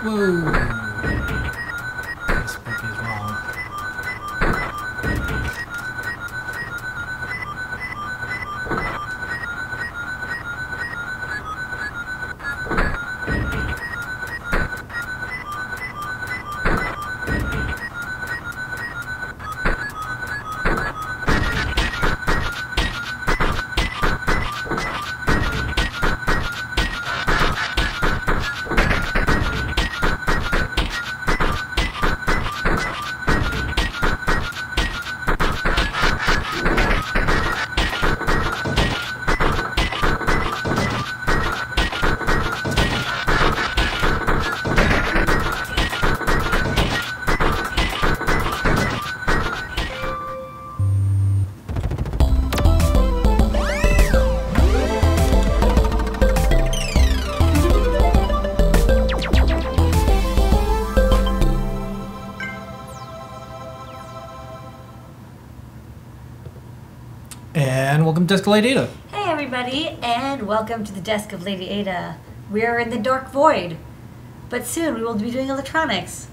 Whoa. Welcome to Desk of Lady Ada. Hey everybody, and welcome to the desk of Lady Ada. We're in the dark void, but soon we will be doing electronics.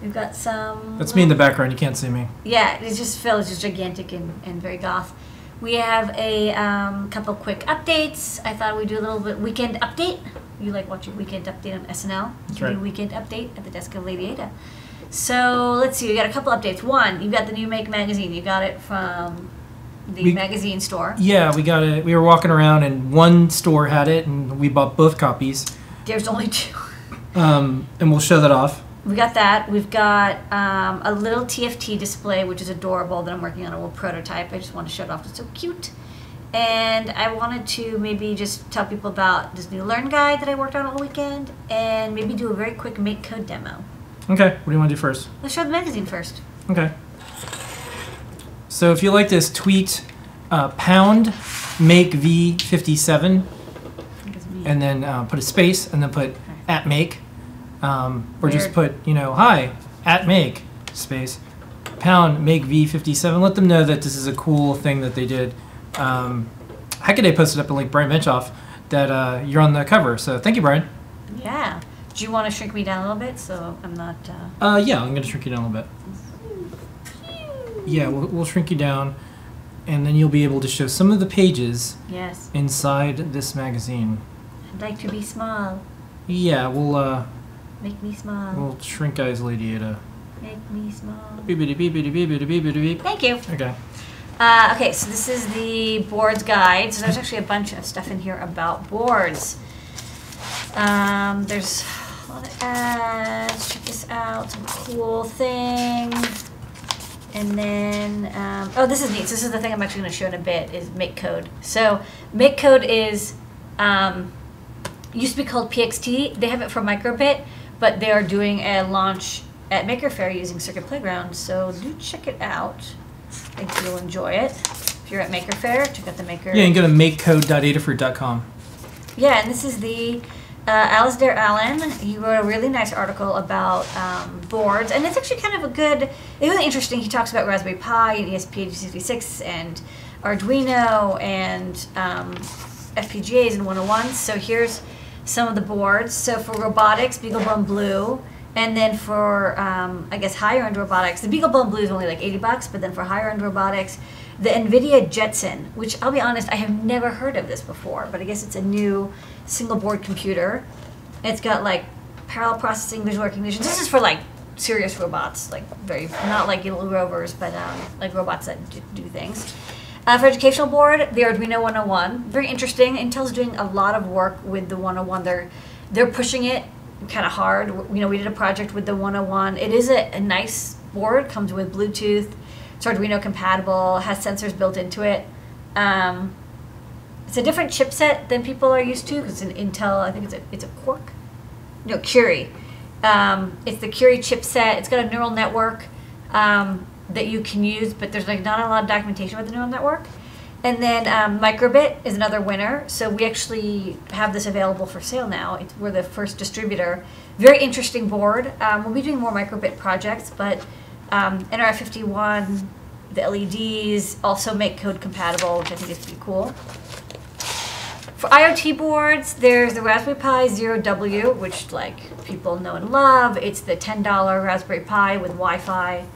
We've got some. That's me in the background. You can't see me. Yeah, it's just Phil. It's just gigantic and, and very goth. We have a um, couple quick updates. I thought we'd do a little bit weekend update. You like watching weekend update on SNL? That's do right. weekend update at the desk of Lady Ada. So let's see. We got a couple updates. One, you got the new Make magazine. You got it from the We- magazine store. Yeah, we got it. We were walking around, and one store had it, and we bought both copies. There's only two. Um, and we'll show that off. We got that. We've got um, a little TFT display, which is adorable, that I'm working on a little prototype. I just want to show it off. It's so cute. And I wanted to maybe just tell people about this new Learn Guide that I worked on all weekend, and maybe do a very quick Make Code demo. Okay, what do you want to do first? Let's show the magazine first. Okay. So if you like this, tweet uh, pound make v57 and then uh, put a space and then put at make. Um, or just put you know hi at make space pound make v57 let them know that this is a cool thing that they did. Um, hackaday posted up a link brian benchoff that uh, you're on the cover. So thank you brian. Yeah. Do you want to shrink me down a little bit? So I'm not. Uh... uh, yeah i'm going to shrink you down a little bit yeah we'll, we'll shrink you down and then you'll be able to show some of the pages Yes. inside this magazine I'd like to be small. yeah we'll uh, Make me small. we'll shrink eyes lady ada Make me small. beepity beepity beepity beepity beep Thank you. okay Uh, okay, so this is the boards guide. So there's actually a bunch of stuff in here about boards. Um, there's a lot of ads. Check this out. Some cool thing. And then, um, oh, this is neat. So this is the thing I'm actually going to show in a bit is Make Code. So Make Code is um, used to be called PXT. They have it for Microbit, but they are doing a launch at Maker Faire using Circuit Playground. So do check it out. I think you'll enjoy it. If you're at Maker Faire, check out the Maker. Yeah, you can go to makecode.adafruit.com. Yeah, and this is the uh, Alasdair Allen. He wrote a really nice article about um, boards, and it's actually kind of a good, it was interesting. He talks about Raspberry Pi and E ESP8266 and Arduino and um, FPGAs and 101s. So here's some of the boards. So for robotics, BeagleBone Blue. And then for, um, I guess, higher end robotics, the BeagleBone Blue is only like 80 bucks, but then for higher end robotics, the NVIDIA Jetson, which I'll be honest, I have never heard of this before, but I guess it's a new single board computer. It's got like parallel processing, visual recognition. This is for like serious robots, like very, not like little rovers, but um, like robots that do things. Uh, for educational board, the Arduino 101, very interesting. Intel's doing a lot of work with the 101. They're they're pushing it kind of hard. You know, we did a project with the 101. It is a, a nice board. Comes with Bluetooth. It's Arduino compatible. Has sensors built into it. Um, it's a different chipset than people are used to because it's an Intel. I think it's a it's a Quark. No, Curie. Um, it's the Curie chipset. It's got a neural network um, that you can use, but there's like not a lot of documentation about the neural network. And then um, Microbit is another winner. So we actually have this available for sale now. It's, we're the first distributor. Very interesting board. Um, we'll be doing more Microbit projects, but um, NRF51, the LEDs also make code compatible, which I think is pretty cool. For IoT boards, there's the Raspberry Pi Zero W, which like people know and love. It's the ten dollar Raspberry Pi with Wi-Fi,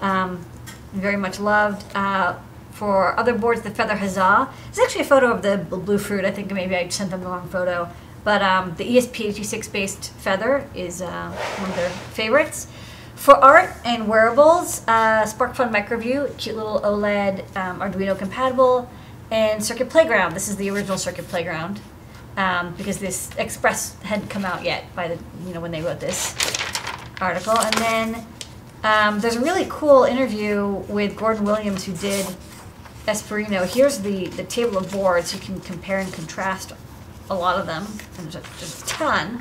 um, very much loved. Uh, for other boards, the Feather Huzzah. It's actually a photo of the bl- blue fruit. I think maybe I sent them the wrong photo, but um, the ESP82 based Feather is uh, one of their favorites. For art and wearables, uh, SparkFun MicroView, cute little OLED, um, Arduino compatible, and Circuit Playground. This is the original Circuit Playground um, because this Express hadn't come out yet by the you know when they wrote this article. And then um, there's a really cool interview with Gordon Williams who did Espruino. Here's the the table of boards. You can compare and contrast a lot of them, and there's a, there's a ton.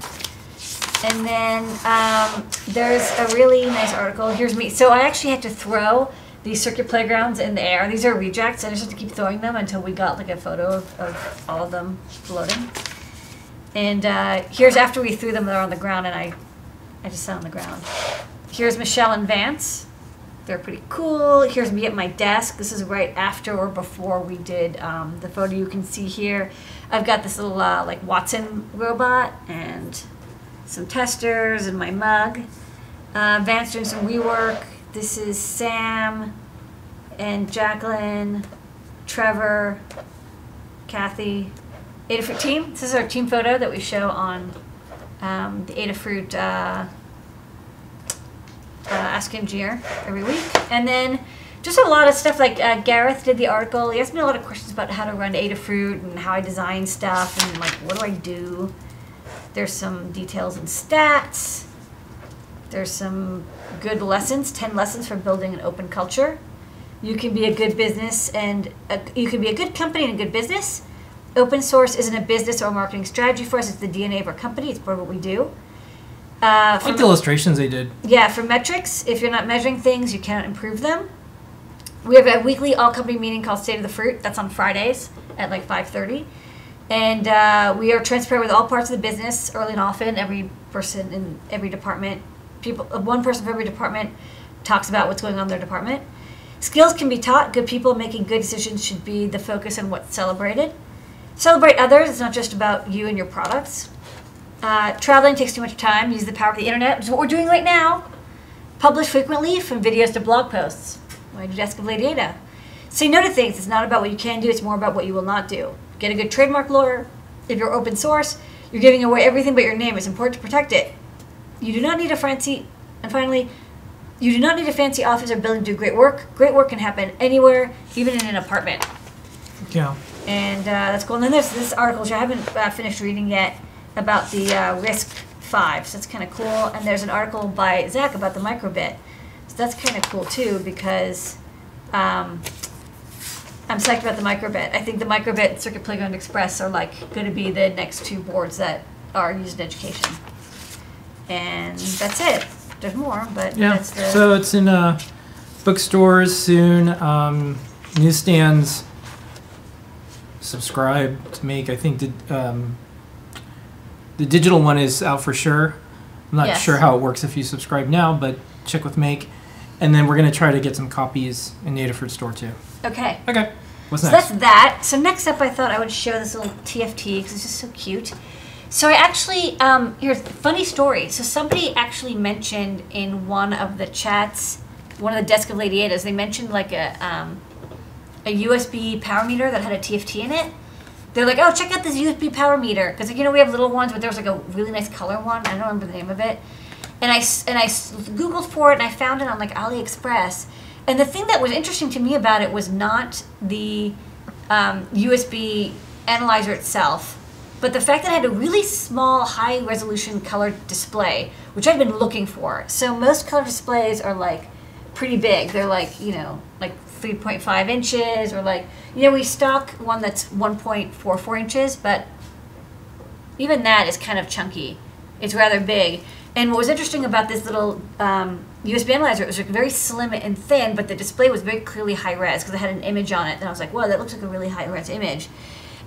And then um, there's a really nice article. Here's me. So I actually had to throw these circuit playgrounds in the air. These are rejects. I just had to keep throwing them until we got like a photo of, of all of them floating. And uh, here's after we threw them, they're on the ground, and I, I just sat on the ground. Here's Michelle and Vance. They're pretty cool. Here's me at my desk. This is right after or before we did um, the photo you can see here. I've got this little uh, like Watson robot and some testers and my mug. Uh, Vance doing some rework. This is Sam and Jacqueline, Trevor, Kathy, Adafruit team. This is our team photo that we show on um, the Adafruit uh, uh, Ask every week. And then just a lot of stuff like uh, Gareth did the article. He asked me a lot of questions about how to run Adafruit and how I design stuff and like what do I do. There's some details and stats. There's some good lessons, 10 lessons for building an open culture. You can be a good business and a, you can be a good company and a good business. Open source isn't a business or a marketing strategy for us, it's the DNA of our company, it's part of what we do. Uh, like the illustrations they did. yeah, for metrics, if you're not measuring things, you cannot improve them. We have a weekly all company meeting called State of the Fruit. That's on Fridays at like 5:30, and uh, we are transparent with all parts of the business early and often. Every person in every department, people, uh, one person from every department talks about what's going on in their department. Skills can be taught. Good people making good decisions should be the focus and what's celebrated. Celebrate others. It's not just about you and your products. Uh, traveling takes too much time. Use the power of the internet, which is what we're doing right now. Publish frequently, from videos to blog posts. Do Desk of Lady Ada? Say no to things. It's not about what you can do, it's more about what you will not do. Get a good trademark lawyer. If you're open source, you're giving away everything but your name. It's important to protect it. You do not need a fancy, and finally, you do not need a fancy office or building to do great work. Great work can happen anywhere, even in an apartment Yeah. and uh, that's cool. And then there's this article which I haven't uh, finished reading yet about the uh, Risk Five, so that's kind of cool. And there's an article by Zach about the microbit, so that's kind of cool too because um, I'm psyched about the microbit. I think the microbit and Circuit Playground Express are like going to be the next two boards that are used in education. And that's it. There's more, but Yeah. that's the So it's in uh, bookstores soon, um, newsstands. Subscribe to make. I think the um, the digital one is out for sure. I'm not Yes. sure how it works if you subscribe now, but check with Make. And then we're gonna try to get some copies in the Adafruit store too. okay. Okay. What's So next? that's that. So next up, I thought I would show this little TFT because it's just so cute. So I actually, um, here's a funny story. So somebody actually mentioned in one of the chats, one of the Desk of Lady Adas, they mentioned like a, um, a USB power meter that had a TFT in it. They're like, oh, check out this USB power meter because like, you know we have little ones, but there was like a really nice color one. I don't remember the name of it. And I and I googled for it and I found it on like AliExpress. And the thing that was interesting to me about it was not the um, USB analyzer itself, but the fact that it had a really small, high resolution color display, which I've been looking for. So most color displays are like pretty big. They're like, you know, like 3.5 inches or like, you know, we stock one that's 1.44 inches, but even that is kind of chunky. It's rather big. And what was interesting about this little um, USB analyzer, it was like very slim and thin, but the display was very clearly high res because it had an image on it. And I was like, whoa, that looks like a really high res image.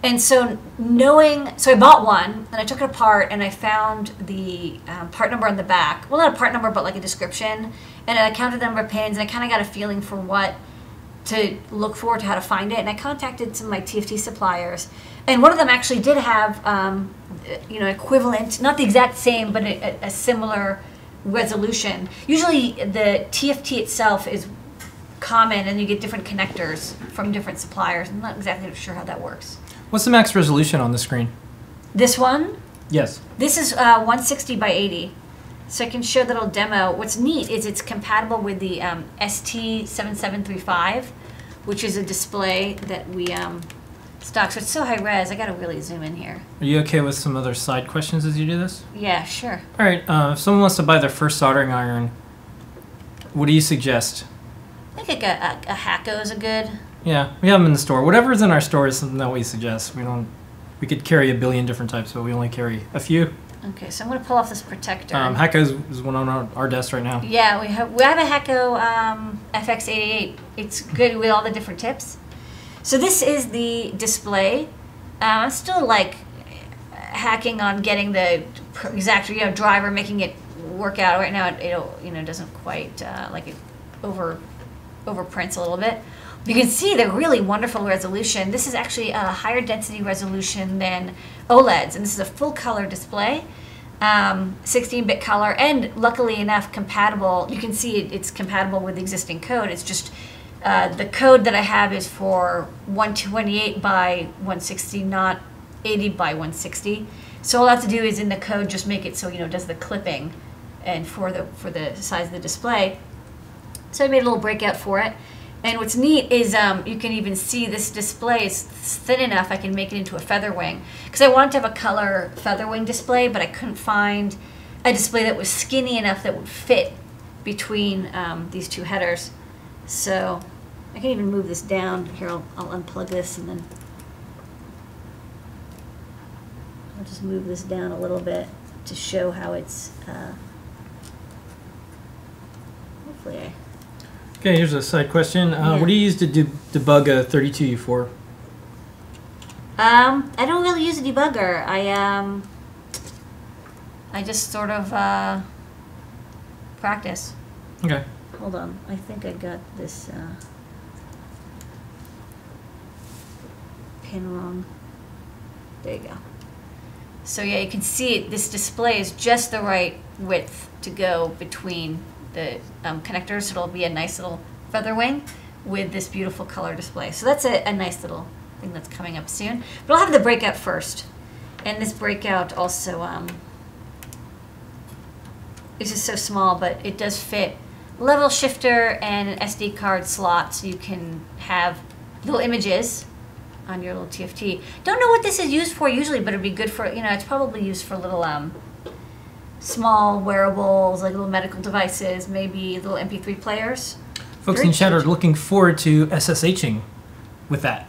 And so knowing, so I bought one and I took it apart and I found the um, part number on the back. Well, not a part number, but like a description. And I counted the number of pins and I kind of got a feeling for what to look for to how to find it, and I contacted some of my TFT suppliers, and one of them actually did have, um, you know, equivalent, not the exact same, but a, a similar resolution. Usually, the TFT itself is common, and you get different connectors from different suppliers. I'm not exactly sure how that works. What's the max resolution on the screen? This one, Yes. this is uh, 160 by 80. So I can show that little demo. What's neat is it's compatible with the um, ST7735, which is a display that we um, stock. So it's so high res, I gotta really zoom in here. Are you okay with some other side questions as you do this? Yeah, sure. All right. Uh, if someone wants to buy their first soldering iron, what do you suggest? I think a, a, a Hakko is a good. Yeah, we have them in the store. Whatever's in our store is something that we suggest. We don't. We could carry a billion different types, but we only carry a few. Okay, so I'm gonna pull off this protector. Um, Hakko is, one on our, our desk right now. Yeah, we have we have a Hakko um, FX88. It's good with all the different tips. So this is the display. Uh, I'm still like hacking on getting the exact you know driver, making it work out. Right now, it it'll, you know doesn't quite uh, like it over over prints a little bit. You can see the really wonderful resolution. This is actually a higher density resolution than OLEDs, and this is a full color display, um, 16-bit color, and luckily enough compatible. You can see it, it's compatible with existing code. It's just uh, the code that I have is for 128 by 160, not 80 by 160. So all I have to do is in the code just make it so you know does the clipping, and for the for the size of the display. So I made a little breakout for it. And what's neat is um, you can even see this display is thin enough I can make it into a feather wing. Because I wanted to have a color feather wing display, but I couldn't find a display that was skinny enough that would fit between um, these two headers. So I can even move this down. Here, I'll, I'll unplug this and then I'll just move this down a little bit to show how it's, uh, hopefully I Okay, here's a side question. Uh, Yeah. What do you use to de- debug a 32U4? Um, I don't really use a debugger. I um, I just sort of uh, practice. Okay. Hold on, I think I got this uh, pin wrong. There you go. So yeah, you can see it. This display is just the right width to go between the um, connectors. It'll be a nice little feather wing with this beautiful color display. So that's a, a nice little thing that's coming up soon. But I'll have the breakout first, and this breakout also um, is just so small, but it does fit level shifter and an SD card slot, so you can have little images on your little TFT. Don't know what this is used for usually, but it'd be good for you know. It's probably used for little um, small wearables, like little medical devices, maybe little MP3 players. Folks Very in chat are looking forward to SSHing with that.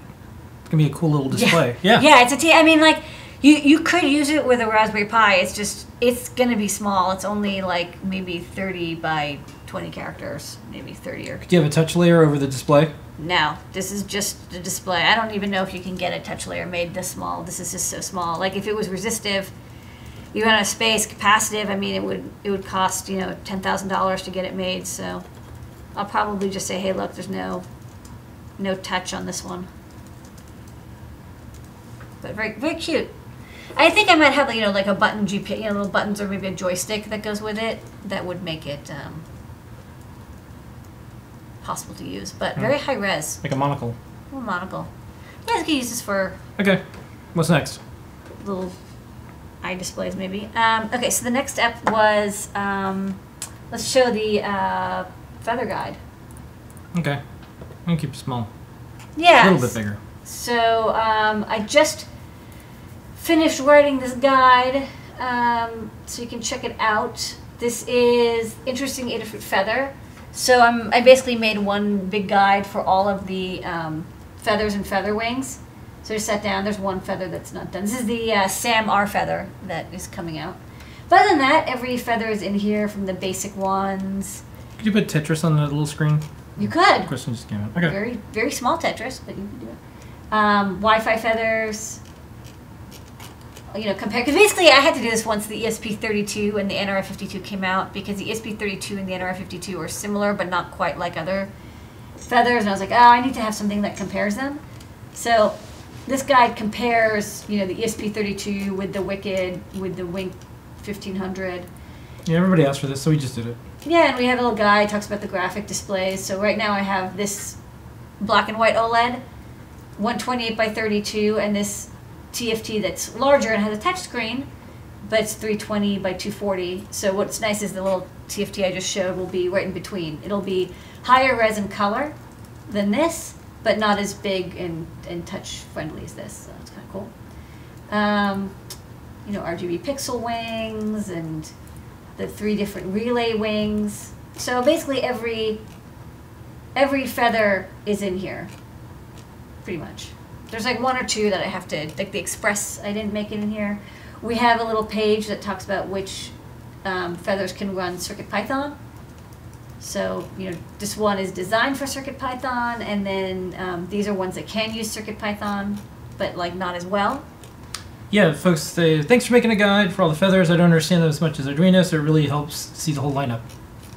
It's to be a cool little display. Yeah. Yeah, it's a T. I mean, like you you could use it with a Raspberry Pi. It's just it's gonna be small. It's only like maybe thirty by twenty characters, maybe thirty or. Do you have a touch layer over the display? No, this is just a display. I don't even know if you can get a touch layer made this small. This is just so small. Like if it was resistive, even on a space capacitive, I mean, it would it would cost you know ten thousand dollars to get it made. So I'll probably just say, hey, look, there's no no touch on this one. But very very cute. I think I might have you know like a button GPS, you know, little buttons or maybe a joystick that goes with it that would make it um, possible to use. But very high res, Like a monocle. A monocle. Yeah, I could use this for Okay. What's next? little eye displays maybe. Um, okay, so the next step was um, let's show the uh, feather guide. Okay. I'm to keep it small. Yeah. A little bit bigger. So um, I just finished writing this guide, um, so you can check it out. This is interesting Adafruit feather. So I'm I basically made one big guide for all of the um, feathers and feather wings. So just sat down. There's one feather that's not done. This is the uh, Sam R feather that is coming out. But other than that, every feather is in here from the basic ones. Could you put Tetris on that little screen? You could. Question just came out. Okay. Very, very small Tetris, but you can do it. Um, Wi-Fi feathers. You know, compare because basically I had to do this once the ESP32 and the NRF52 came out because the ESP32 and the NRF52 are similar but not quite like other feathers, and I was like, oh, I need to have something that compares them. So this guide compares, you know, the ESP32 with the WICED, with the WINC 1500. Yeah, everybody asked for this, so we just did it. Yeah, and we have a little guide talks about the graphic displays. So right now I have this black and white OLED, 128 by 32, and this TFT that's larger and has a touch screen, but it's 320 by 240. So what's nice is the little TFT I just showed will be right in between. It'll be higher res and color than this, but not as big and, and touch friendly as this. So it's kind of cool. Um, you know, RGB pixel wings and the three different relay wings. So basically every every feather is in here, pretty much. There's like one or two that I have to, like the Express, I didn't make it in here. We have a little page that talks about which um, feathers can run CircuitPython. So, you know, this one is designed for CircuitPython, and then um, these are ones that can use CircuitPython, but like not as well. Yeah, folks, say, thanks for making a guide for all the feathers. I don't understand them as much as Arduino, so it really helps see the whole lineup.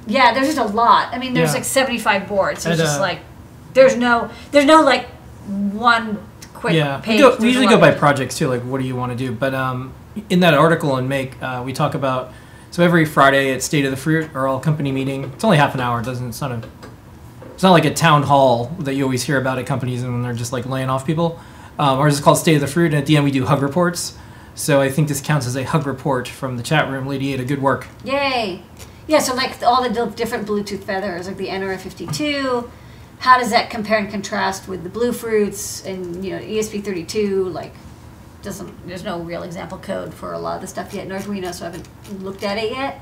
Yeah, there's just a lot. I mean, there's Yeah. like 75 boards, so it's And, just uh, like there's no there's no like one quick yeah, page. we, go, we usually go by projects too. Like, what do you want to do? But um, in that article in Make, uh, we talk about so every Friday at State of the Fruit, our all company meeting. It's only half an hour. It doesn't. It's not a. It's not like a town hall that you always hear about at companies and they're just like laying off people. Um, ours is called State of the Fruit, and at the end we do hug reports. So I think this counts as a hug report from the chat room. Lady Ada, good work. Yay! Yeah, so like all the different Bluetooth feathers, like the NRF52. How does that compare and contrast with the Blue Fruits and you know ESP32? Like, doesn't there's no real example code for a lot of the stuff yet in Arduino, so I haven't looked at it yet.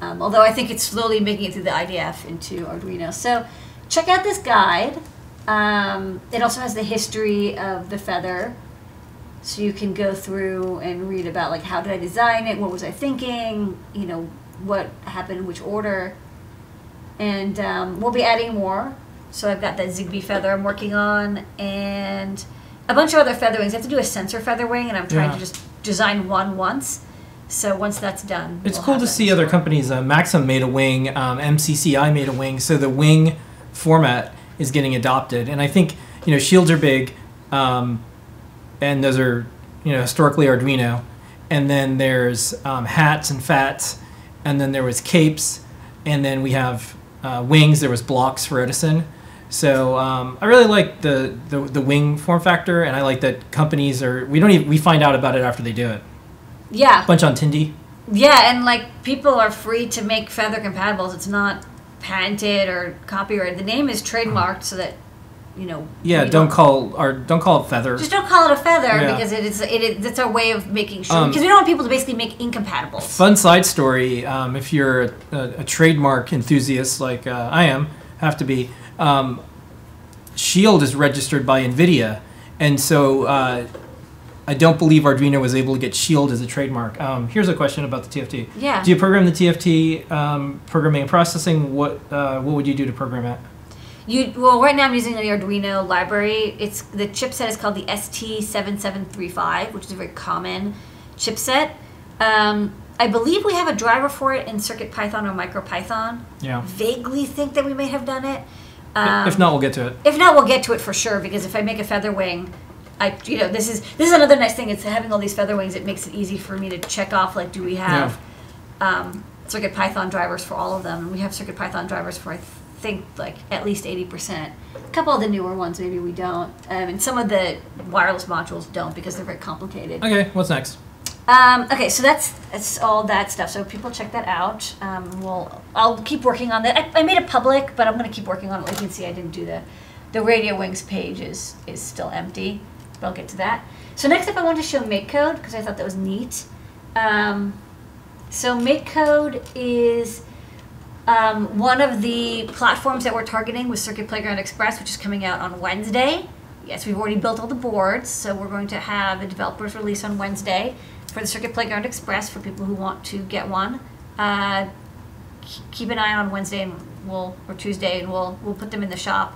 Um, although I think it's slowly making it through the IDF into Arduino. So check out this guide. Um, it also has the history of the feather, so you can go through and read about like how did I design it, what was I thinking, you know, what happened, in which order, and um, we'll be adding more. So I've got that Zigbee feather I'm working on, and a bunch of other feather wings. I have to do a sensor feather wing, and I'm trying Yeah. to just design one once. So once that's done, It's we'll cool to that see other companies. Uh, Maxim made a wing, um, MCCI made a wing, so the wing format is getting adopted. And I think you know shields are big, um, and those are you know historically Arduino. And then there's um, hats and fats, and then there was capes, and then we have uh, wings. There was blocks for Edison. So um, I really like the, the the wing form factor, and I like that companies are. We don't even we find out about it after they do it. Yeah, Bunch on Tindie. Yeah, and like people are free to make feather compatibles. It's not patented or copyrighted. The name is trademarked so that you know. Yeah, we don't call or don't call it feather. Just don't call it a feather Yeah. because it is it is it's a way of making sure Um, because we don't want people to basically make incompatibles. Fun side story: um, if you're a, a, a trademark enthusiast like uh, I am, have to be. Um, Shield is registered by Nvidia, and so uh, I don't believe Arduino was able to get Shield as a trademark. Um, here's a question about the TFT. Yeah. Do you program the TFT um, programming and processing? What uh, what would you do to program it? You well, right now I'm using the Arduino library. It's the chipset is called the ST7735, which is a very common chipset. Um, I believe we have a driver for it in CircuitPython or MicroPython. Yeah. Vaguely think that we may have done it. Um, if not, we'll get to it. If not, we'll get to it for sure because if I make a feather wing, I you know this is this is another nice thing. It's having all these feather wings. It makes it easy for me to check off like do we have um, Circuit Python drivers for all of them, and we have Circuit Python drivers for I think like at least eighty percent. A couple of the newer ones maybe we don't, um, and some of the wireless modules don't because they're very complicated. Okay, what's next? Um, okay, so that's that's all that stuff. So people check that out. Um, we'll I'll keep working on that. I, I made it public, but I'm to keep working on it. You can see, I didn't do the the Radio Wings page is is still empty, but I'll get to that. So next up, I want to show MakeCode because I thought that was neat. Um, so MakeCode is um, one of the platforms that we're targeting with Circuit Playground Express, which is coming out on Wednesday. Yes, we've already built all the boards, so we're going to have a developers release on Wednesday for the Circuit Playground Express for people who want to get one. Uh, keep an eye on Wednesday and we'll or Tuesday, and we'll we'll put them in the shop.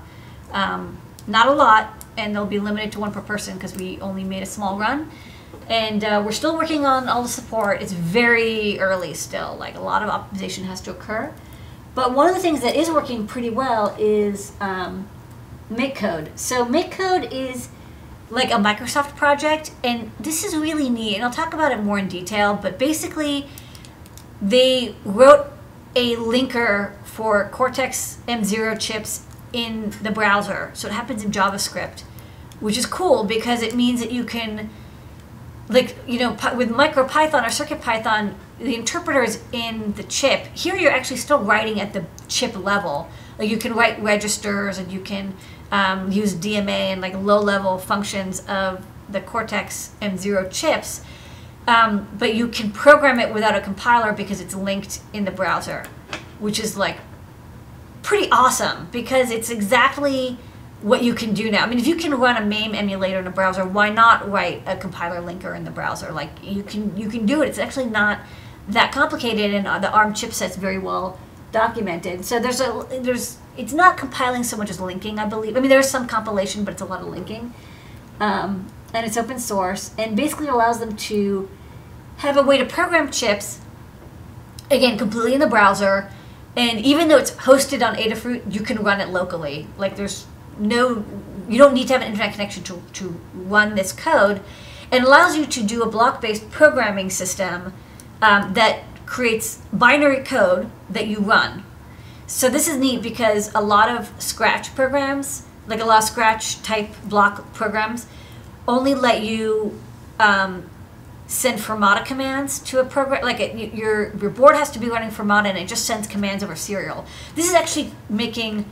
Um, not a lot, and they'll be limited to one per person because we only made a small run. And uh, we're still working on all the support. It's very early still. Like a lot of optimization has to occur. But one of the things that is working pretty well is um, MakeCode. So MakeCode is like a Microsoft project, and this is really neat. And I'll talk about it more in detail. But basically, they wrote a linker for Cortex M0 chips in the browser. So it happens in JavaScript, which is cool because it means that you can, like, you know, with MicroPython or CircuitPython, the interpreter is in the chip. Here you're actually still writing at the chip level. Like you can write registers and you can um, use DMA and like low level functions of the Cortex M0 chips. Um, but you can program it without a compiler because it's linked in the browser, which is like pretty awesome because it's exactly what you can do now. I mean, if you can run a MAME emulator in a browser, why not write a compiler linker in the browser? Like you can you can do it. It's actually not that complicated, and the ARM chipset's very well documented. So there's a there's it's not compiling so much as linking, I believe. I mean, there's some compilation, but it's a lot of linking. Um, and it's open source, and basically allows them to have a way to program chips again completely in the browser and even though it's hosted on adafruit you can run it locally like there's no you don't need to have an internet connection to, to run this code it allows you to do a block-based programming system um, that creates binary code that you run so this is neat because a lot of scratch programs like a lot of scratch type block programs only let you um, send Firmata commands to a program. Like it, your your board has to be running Firmata, and it just sends commands over serial. This is actually making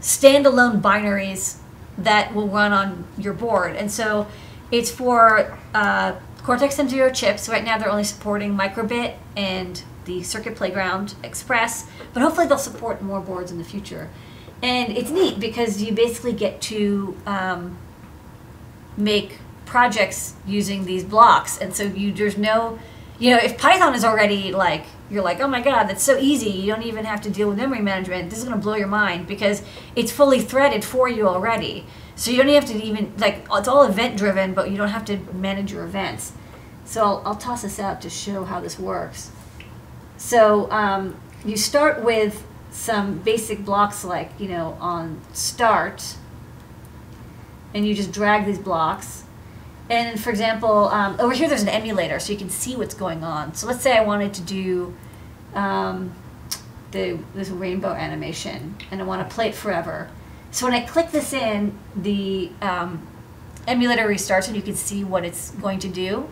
standalone binaries that will run on your board, and so it's for uh, Cortex M0 chips. Right now, they're only supporting Microbit and the Circuit Playground Express, but hopefully they'll support more boards in the future. And it's neat because you basically get to um, make projects using these blocks and so you there's no you know if python is already like you're like oh my god that's so easy you don't even have to deal with memory management this is going to blow your mind because it's fully threaded for you already so you don't have to even like it's all event driven but you don't have to manage your events so i'll, I'll toss this out to show how this works so um, you start with some basic blocks like you know on start and you just drag these blocks and for example, um, over here there's an emulator, so you can see what's going on. So let's say I wanted to do um, the this rainbow animation, and I want to play it forever. So when I click this in, the um, emulator restarts, and you can see what it's going to do.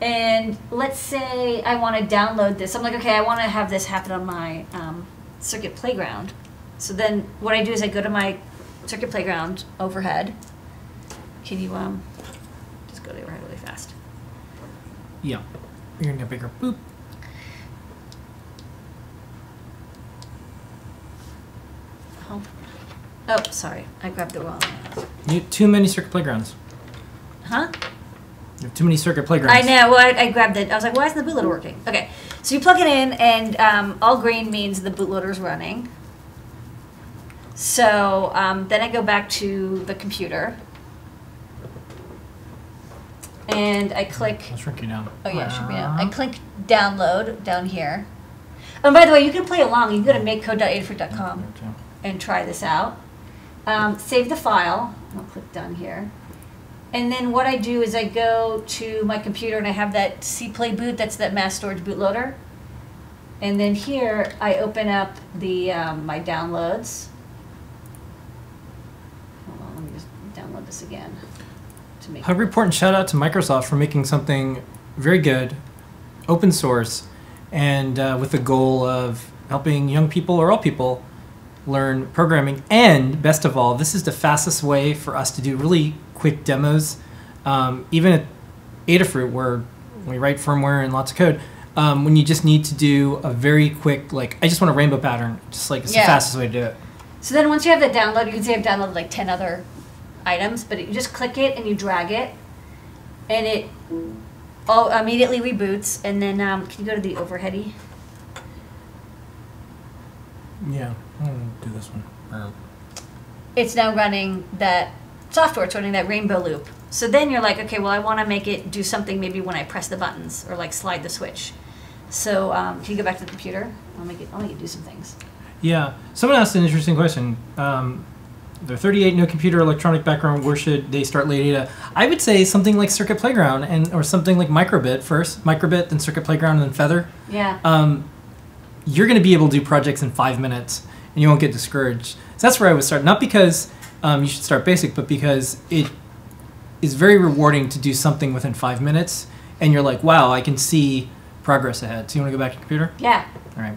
And let's say I want to download this. I'm like, okay, I want to have this happen on my um, Circuit Playground. So then what I do is I go to my Circuit Playground overhead. Can you um, just go to overhead really fast? Yeah. You're gonna get bigger. Boop. Oh, oh sorry, I grabbed the wrong. You have too many circuit playgrounds. Huh? You have too many circuit playgrounds. I know. Well, I, I grabbed it. I was like, why isn't the bootloader working? Okay, so you plug it in, and um, all green means the bootloader's running. So um, then I go back to the computer, and I click. I'll shrink you down. Oh yeah, should be now. I click download down here. And by the way, you can play along. You can go to makecode.adafruit.com and try this out. Um, save the file. I'll click done here. And then what I do is I go to my computer and I have that CPlay boot. That's that mass storage bootloader. And then here I open up the um, my downloads. Hold on, let me just download this again to make. Report and shout out to Microsoft for making something very good, open source, and uh, with the goal of helping young people or all people learn programming. And best of all, this is the fastest way for us to do really quick demos. Um, even at Adafruit, where we write firmware and lots of code, um, when you just need to do a very quick, like, I just want a rainbow pattern, just like it's Yeah. the fastest way to do it. So then once you have that download, you can see I've downloaded like 10 other items, but you just click it and you drag it, and it all immediately reboots. And then um, can you go to the overheady? Yeah, I'm gonna do this one. Or- It's now running that software. It's running that rainbow loop. So then you're like, okay, well, I want to make it do something maybe when I press the buttons or like slide the switch. So um, can you go back to the computer? I'll make it. I'll make it do some things. Yeah, someone asked an interesting question. Um, they're 38, no computer electronic background. Where should they start Lady Ada? I would say something like Circuit Playground and or something like Microbit first. Microbit, then Circuit Playground, and then Feather. Yeah. Um, you're going to be able to do projects in five minutes, and you won't get discouraged. So that's where I would start. Not because um, you should start basic, but because it is very rewarding to do something within five minutes, and you're like, wow, I can see progress ahead. So you want to go back to your computer? Yeah. All right.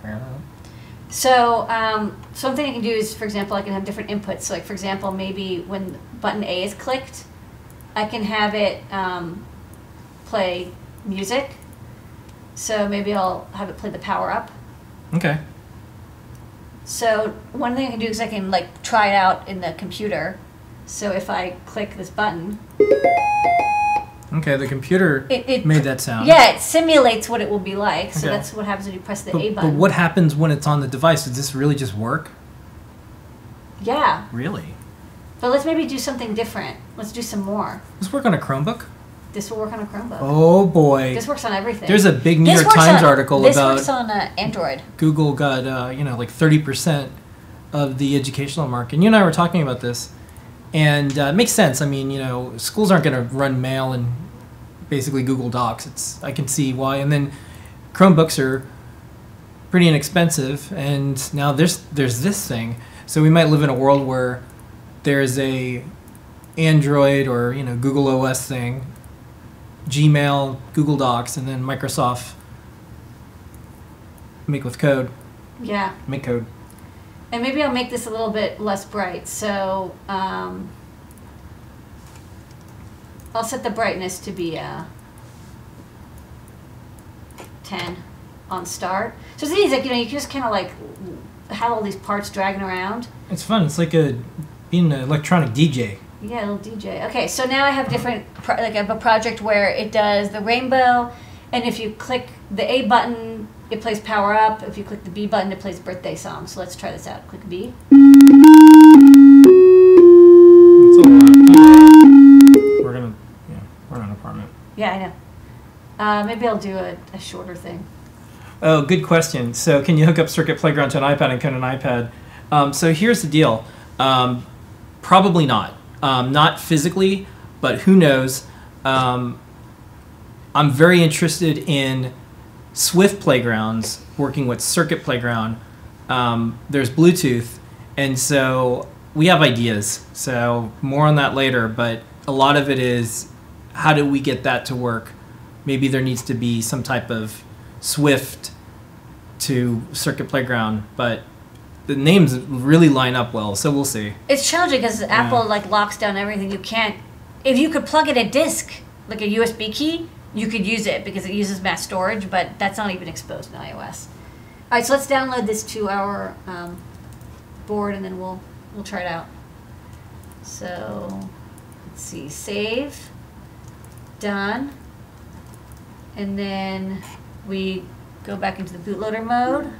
So um, something I can do is, for example, I can have different inputs. So like, for example, maybe when button A is clicked, I can have it um, play music. So maybe I'll have it play the power up. Okay. So one thing I can do is I can like try it out in the computer. So if I click this button, Okay. The computer it, it made that sound. yeah, it simulates what it will be like. So Okay. that's what happens when you press the But, A button. but what happens when it's on the device? Does this really just work? Yeah, Really? but let's maybe do something different. Let's do some more. Let's work on a Chromebook? This will work on a Chromebook. Oh boy. This works on everything. There's a big New This York Times on- article this about works on uh, Android. Google got uh, you know like thirty percent of the educational market. And you and I were talking about this, and uh, it makes sense. I mean, you know, schools aren't going to run mail and basically Google Docs. It's I can see why. And then Chromebooks are pretty inexpensive, and now there's there's this thing. So we might live in a world where there's a Android or you know Google OS thing, Gmail, Google Docs, and then Microsoft make with code, Yeah. make code. And maybe I'll make this a little bit less bright. So um, I'll set the brightness to be uh, 10 on start. So it's easy, like, you know, you can just kind of like have all these parts dragging around. It's fun. It's like a being an electronic DJ. Yeah, little DJ. Okay, so now I have different, pro- like I have a project where it does the rainbow, and if you click the A button, it plays power up. If you click the B button, it plays birthday song. So let's try this out. Click B. It's a lot. We're gonna, yeah, we're in an apartment. Yeah, I know. Uh, maybe I'll do a, a shorter thing. Oh, good question. So, can you hook up Circuit Playground to an iPad and code an iPad? Um, so, here's the deal. Um, probably not. Um, not physically, but who knows? Um, I'm very interested in Swift Playgrounds working with Circuit Playground. Um, there's Bluetooth, and so we have ideas. So, more on that later, but a lot of it is how do we get that to work? Maybe there needs to be some type of Swift to Circuit Playground, but the names really line up well, so we'll see. It's challenging because Apple like locks down everything. You can't. If you could plug in a disk, like a USB key, you could use it because it uses mass storage, but that's not even exposed in iOS. All right, so let's download this to our um, board, and then we'll we'll try it out. So let's see, save, done, and then we go back into the bootloader mode,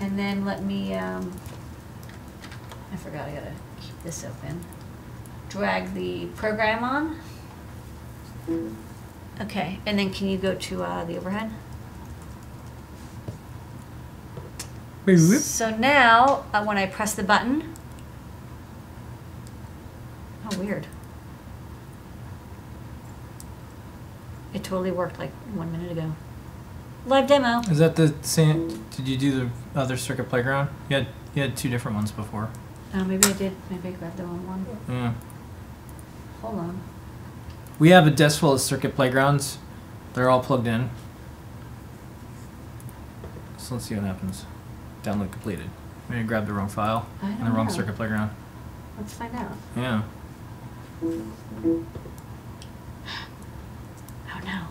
and then let me. Um, I forgot I gotta keep this open. Drag the program on. Okay, and then can you go to uh, the overhead? So now, uh, when I press the button, oh weird. It totally worked like one minute ago. Live demo. Is that the same? Did you do the other Circuit Playground? You had you had two different ones before. Oh, maybe I did. Maybe I grabbed the wrong one. Yeah. Hold on. We have a desk full of Circuit Playgrounds. They're all plugged in. So let's see what happens. Download completed. Maybe I grabbed the wrong file and the wrong know. Circuit Playground. Let's find out. Yeah. Oh no,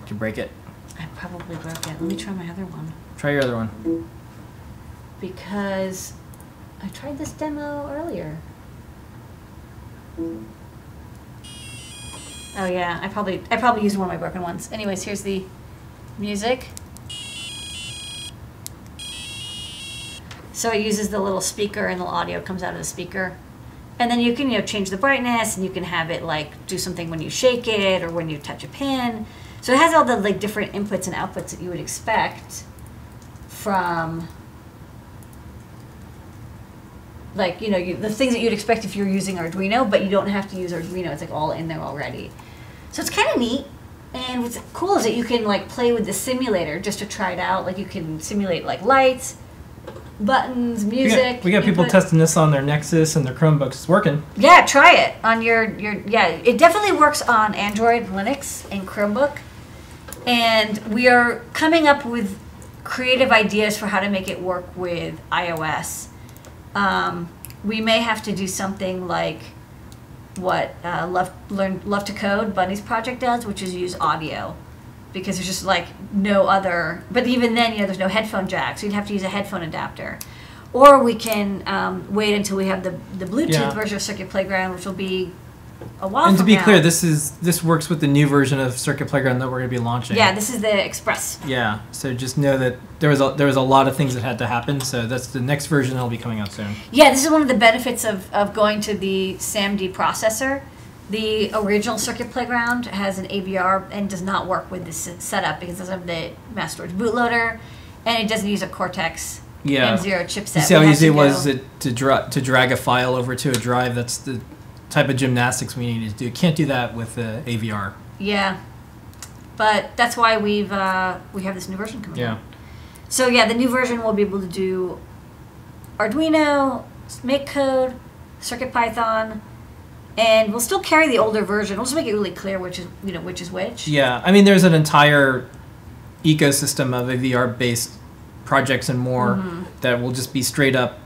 Did you break it? I probably broke it. Let me try my other one. Try your other one. because I tried this demo earlier. Oh yeah, I probably I probably used one of my broken ones. Anyways, here's the music. So it uses the little speaker and the audio comes out of the speaker. And then you can you know change the brightness and you can have it like do something when you shake it or when you touch a pin. So it has all the like different inputs and outputs that you would expect from like you know you, the things that you'd expect if you're using Arduino, but you don't have to use Arduino. It's like all in there already. So it's kind of neat. And what's cool is that you can like play with the simulator just to try it out. Like you can simulate like lights, buttons, We music. got, we got people testing this on their Nexus and their Chromebooks. It's working. Yeah, try it on your your yeah. It definitely works on Android, Linux, and Chromebook. And we are coming up with creative ideas for how to make it work with iOS. Um, we may have to do something like what uh, Love Learn Love to Code Bunnie's project does, which is use audio, because there's just like no other. But even then, you know, there's no headphone jack, so you'd have to use a headphone adapter. Or we can um, wait until we have the the Bluetooth Yeah. version of Circuit Playground, which will be a while. and to be now. clear, this is this works with the new version of Circuit Playground that we're going to be launching. yeah, this is the Express. Yeah. So just know that there was a, there was a lot of things that had to happen. So that's the next version that'll be coming out soon. Yeah, this is one of the benefits of, of going to the SAMD processor. The original Circuit Playground has an AVR and does not work with this setup because it doesn't have the mass storage bootloader, and it doesn't use a Cortex Yeah. M0 chipset. You see how easy it was to, to, dra- to drag a file over to a drive? That's the type of gymnastics we need to do. Can't do that with the AVR. Yeah, but that's why we've uh, we have this new version coming Yeah. out. So yeah, the new version will be able to do Arduino, MakeCode, Circuit Python, and we'll still carry the older version. We'll just make it really clear which is you know which is which. Yeah. I mean, there's an entire ecosystem of AVR based projects and more Mm-hmm. that will just be straight up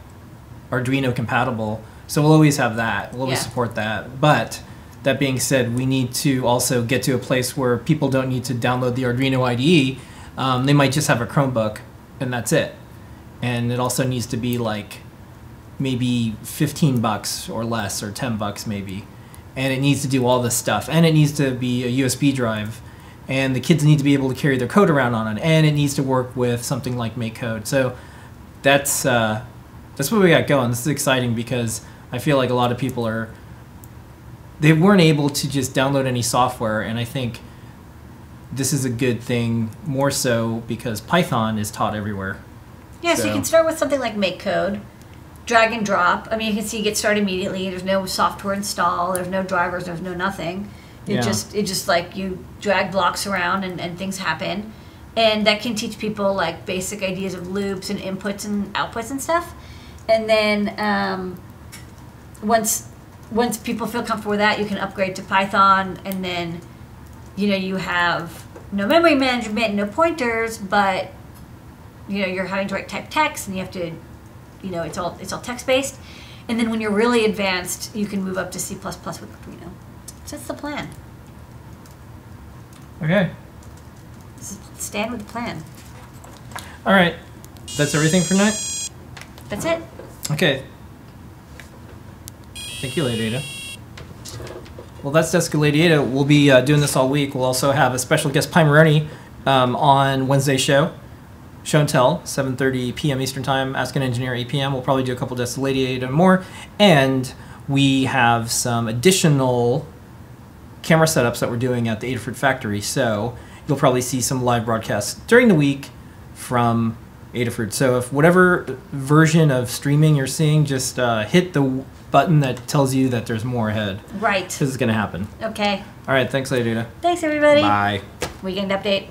Arduino compatible. So we'll always have that. We'll always Yeah. support that. But that being said, we need to also get to a place where people don't need to download the Arduino IDE. Um, they might just have a Chromebook and that's it. And it also needs to be like maybe 15 bucks or less or 10 bucks maybe. And it needs to do all this stuff. And it needs to be a USB drive. And the kids need to be able to carry their code around on it. And it needs to work with something like MakeCode. So that's uh, that's what we got going. This is exciting because I feel like a lot of people are they weren't able to just download any software, and I think this is a good thing more so because Python is taught everywhere. Yeah, so, you can start with something like MakeCode, drag and drop. I mean, you can see you get started immediately. There's no software install. There's no drivers. There's no nothing. It Yeah. just it just like you drag blocks around and, and things happen, and that can teach people like basic ideas of loops and inputs and outputs and stuff. And then um, once once people feel comfortable with that, you can upgrade to Python, and then you know you have no memory management, no pointers, but you know you're having to write type text and you have to you know it's all it's all text based and then when you're really advanced you can move up to c++ with arduino so that's the plan Okay. Stand with the plan All right. That's everything for tonight. that's it Okay. Thank you, Lady Ada. Well, that's Desk Lady Ada. We'll be uh, doing this all week. We'll also have a special guest, Pi Maroney, um, on Wednesday show. Show and Tell, 7.30 p.m. Eastern Time. Ask an Engineer, 8 p.m. We'll probably do a couple Desk Lady Ada more. And we have some additional camera setups that we're doing at the Adafruit factory. So you'll probably see some live broadcasts during the week from Adafruit. So if whatever version of streaming you're seeing, just uh, hit the button that tells you that there's more ahead. right This is going to happen. okay All right, thanks, Lady Ada. thanks everybody Bye. weekend update